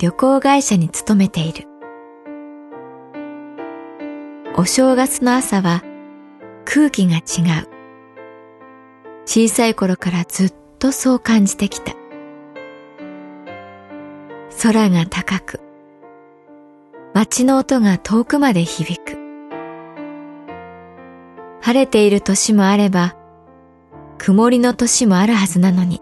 旅行会社に勤めている。お正月の朝は空気が違う。小さい頃からずっとそう感じてきた。空が高く。街の音が遠くまで響く。晴れている年もあれば曇りの年もあるはずなのに、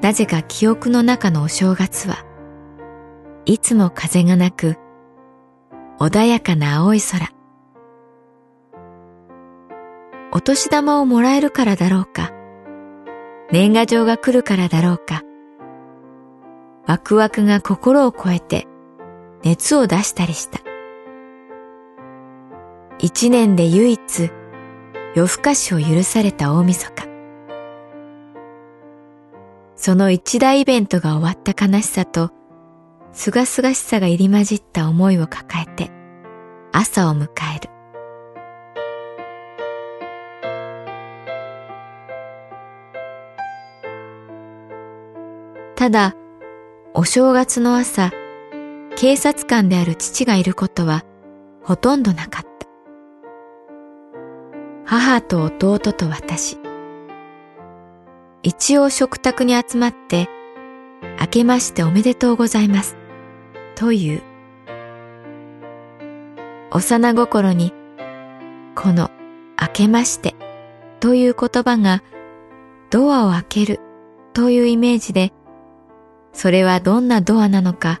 なぜか記憶の中のお正月はいつも風がなく、穏やかな青い空。お年玉をもらえるからだろうか、年賀状が来るからだろうか、ワクワクが心を超えて熱を出したりした。一年で唯一夜更かしを許された大晦日。その一大イベントが終わった悲しさと、すがすがしさが入り混じった思いを抱えて、朝を迎える。ただ、お正月の朝、警察官である父がいることはほとんどなかった。母と弟と私。一応食卓に集まって、明けましておめでとうございます。という。幼心に、この明けましてという言葉がドアを開けるというイメージで、それはどんなドアなのか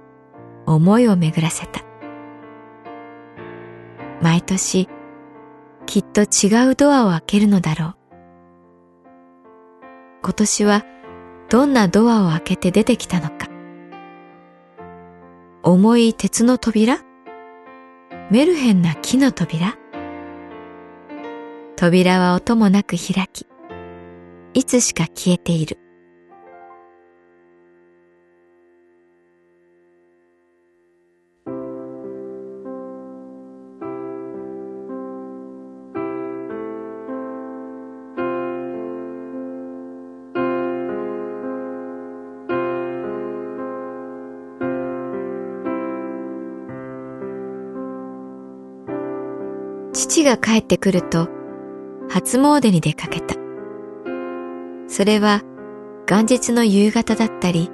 思いを巡らせた。毎年きっと違うドアを開けるのだろう。今年はどんなドアを開けて出てきたのか。重い鉄の扉？メルヘンな木の扉？扉は音もなく開き、いつしか消えている。父が帰ってくると初詣に出かけた。それは元日の夕方だったり、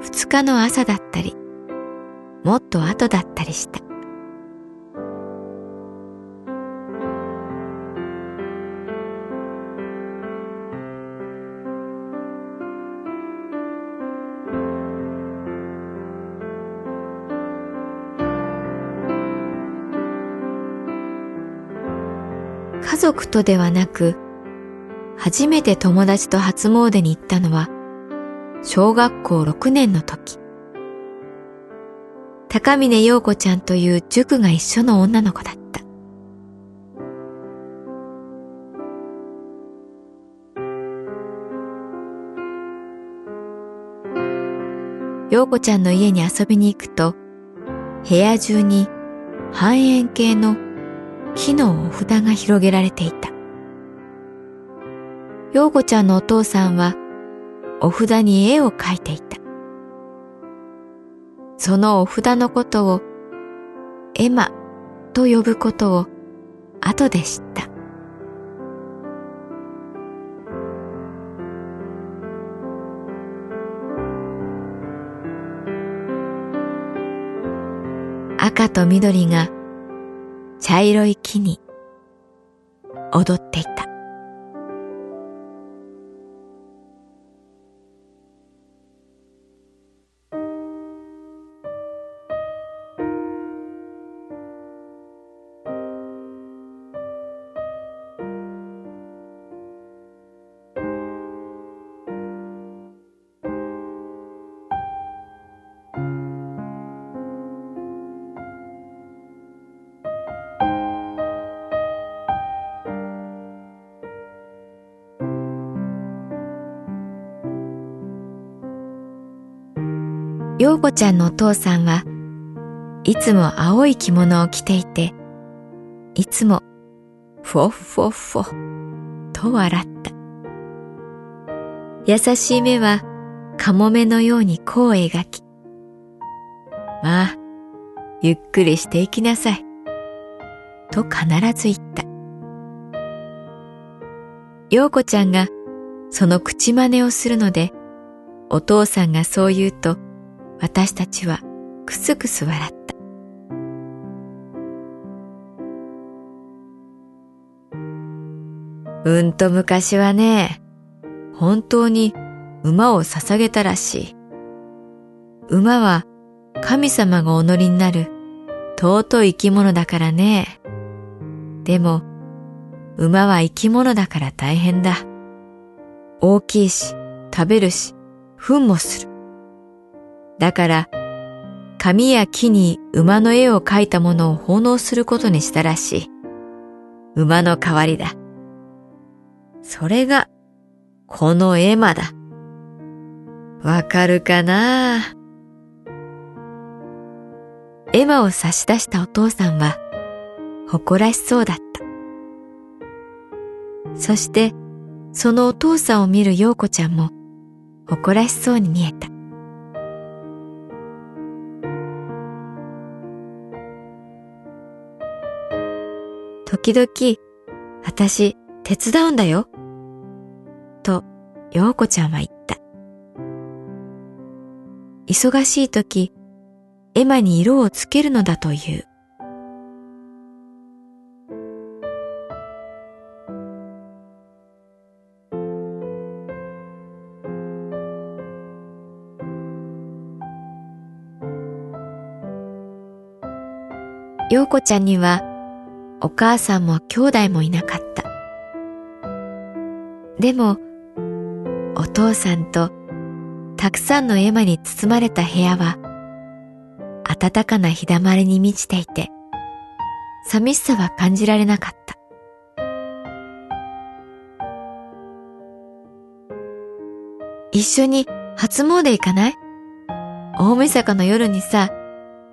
二日の朝だったり、もっと後だったりした。族とではなく、初めて友達と初詣に行ったのは、小学校6年の時。高峰陽子ちゃんという塾が一緒の女の子だった。陽子ちゃんの家に遊びに行くと、部屋中に半円形の木のお札が広げられていた。陽子ちゃんのお父さんはお札に絵を描いていた。そのお札のことをエマと呼ぶことを後で知った。赤と緑が茶色い木に踊っていた。陽子ちゃんのお父さんはいつも青い着物を着ていて、いつもフォッフォッフォと笑った。優しい目はカモメのように弧を描き、まあ、ゆっくりしていきなさい。と必ず言った。陽子ちゃんがその口真似をするので、お父さんがそう言うと、私たちはくすくす笑った。うんと昔はね、本当に馬を捧げたらしい。馬は神様がお乗りになる尊い生き物だからね。でも、馬は生き物だから大変だ。大きいし、食べるし、糞もする。だから、紙や木に馬の絵を描いたものを奉納することにしたらしい。馬の代わりだ。それが、この絵馬だ。わかるかな？絵馬を差し出したお父さんは、誇らしそうだった。そして、そのお父さんを見る陽子ちゃんも、誇らしそうに見えた。時々、私、手伝うんだよ。と、陽子ちゃんは言った。忙しい時、絵馬に色をつけるのだという。陽子ちゃんにはお母さんも兄弟もいなかった。でも、お父さんとたくさんの絵馬に包まれた部屋は、暖かな日だまりに満ちていて、寂しさは感じられなかった。一緒に初詣行かない？大晦日の夜にさ、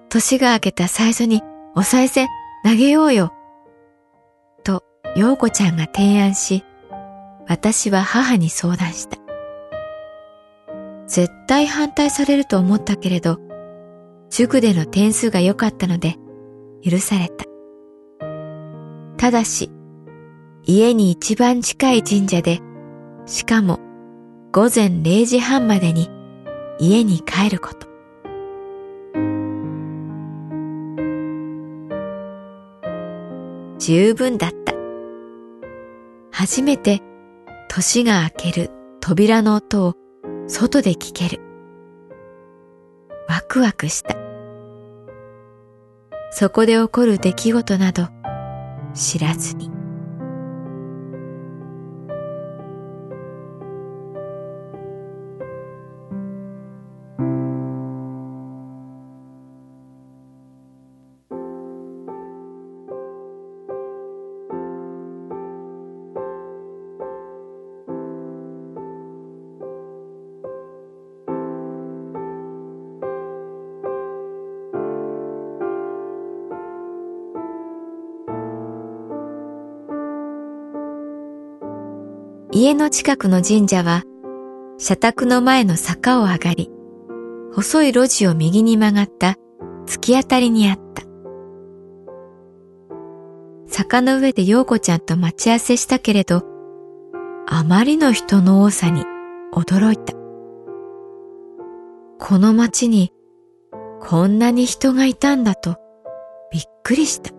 年が明けた最初にお賽銭投げようよ。陽子ちゃんが提案し、私は母に相談した。絶対反対されると思ったけれど、塾での点数が良かったので許された。ただし、家に一番近い神社で、しかも午前0時半までに家に帰ること。十分だった。初めて年が明ける扉の音を外で聞ける。ワクワクした。そこで起こる出来事など知らずに。家の近くの神社は、社宅の前の坂を上がり、細い路地を右に曲がった突き当たりにあった。坂の上で陽子ちゃんと待ち合わせしたけれど、あまりの人の多さに驚いた。この町にこんなに人がいたんだとびっくりした。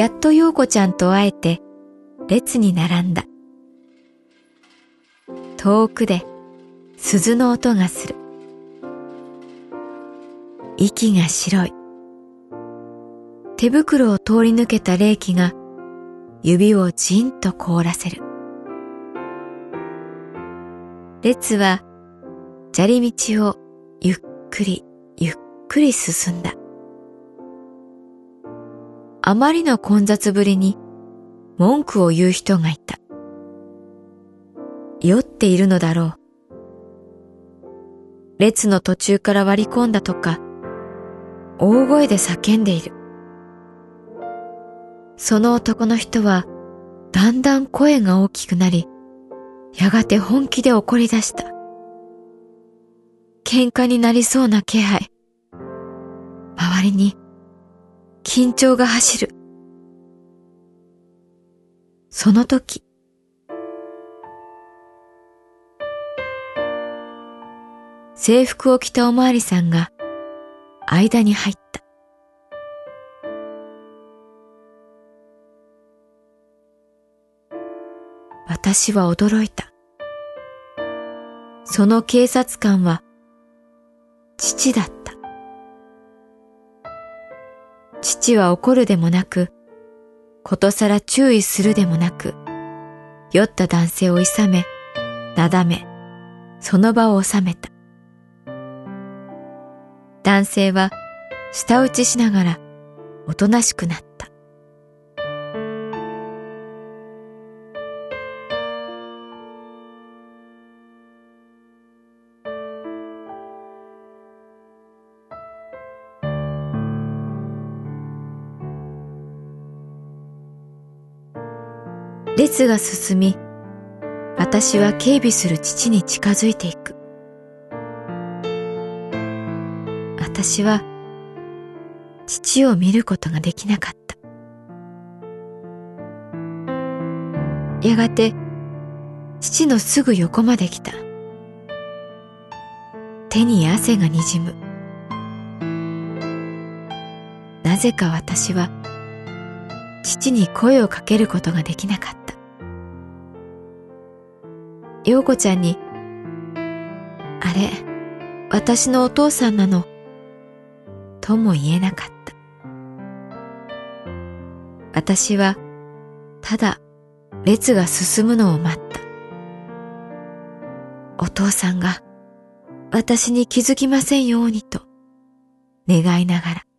やっと陽子ちゃんと会えて列に並んだ。遠くで鈴の音がする。息が白い。手袋を通り抜けた霊気が指をじんと凍らせる。列は砂利道をゆっくりゆっくり進んだ。あまりの混雑ぶりに文句を言う人がいた。酔っているのだろう。列の途中から割り込んだとか、大声で叫んでいる。その男の人は、だんだん声が大きくなり、やがて本気で怒り出した。喧嘩になりそうな気配。周りに緊張が走る。その時、制服を着たおまわりさんが間に入った。私は驚いた。その警察官は父だった。父は怒るでもなく、ことさら注意するでもなく、酔った男性をいさめ、なだめ、その場を収めた。男性は舌打ちしながらおとなしくなった。列が進み、私は警備する父に近づいていく。私は父を見ることができなかった。やがて父のすぐ横まで来た。手に汗がにじむ。なぜか私は父に声をかけることができなかった。陽子ちゃんに、あれ、私のお父さんなの、とも言えなかった。私は、ただ、列が進むのを待った。お父さんが、私に気づきませんようにと、願いながら。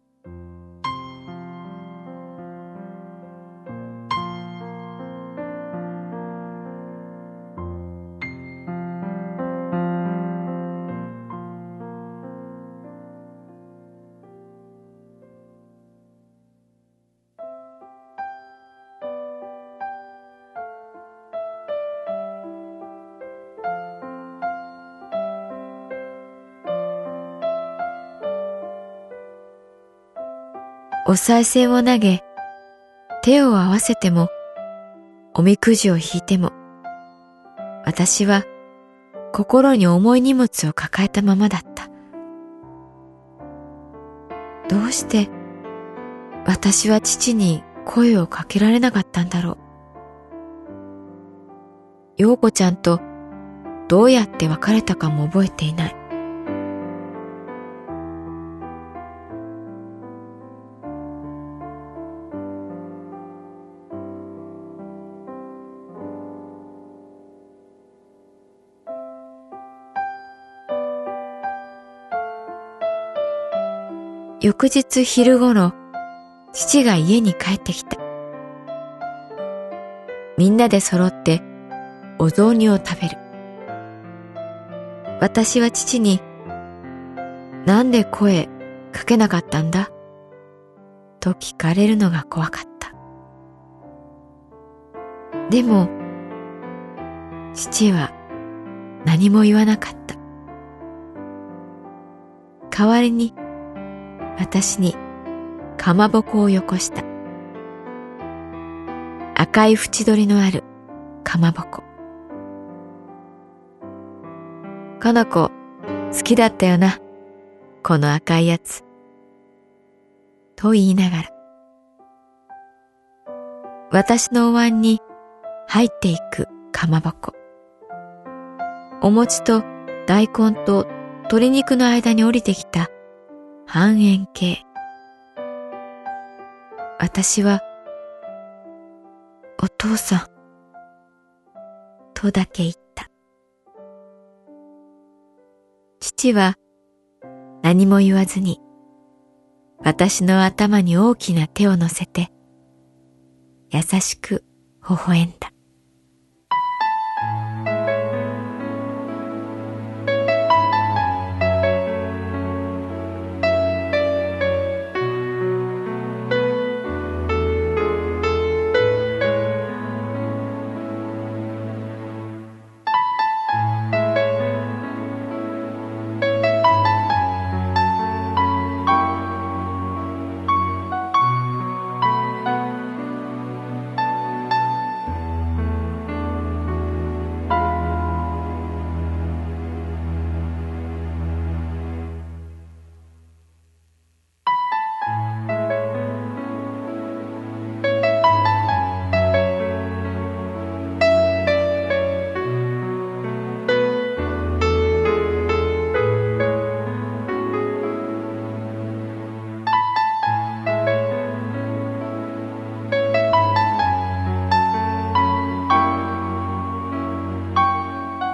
お賽銭を投げ、手を合わせても、おみくじを引いても、私は心に重い荷物を抱えたままだった。どうして私は父に声をかけられなかったんだろう。陽子ちゃんとどうやって別れたかも覚えていない。翌日昼頃、父が家に帰ってきた。みんなで揃ってお雑煮を食べる。私は父に、なんで声かけなかったんだ？と聞かれるのが怖かった。でも、父は何も言わなかった。代わりに私にかまぼこをよこした。赤い縁取りのあるかまぼこ。この子好きだったよな。この赤いやつ。と言いながら。私のお椀に入っていくかまぼこ。お餅と大根と鶏肉の間に降りてきた半円形。私は、お父さん、とだけ言った。父は何も言わずに、私の頭に大きな手を乗せて、優しく微笑んだ。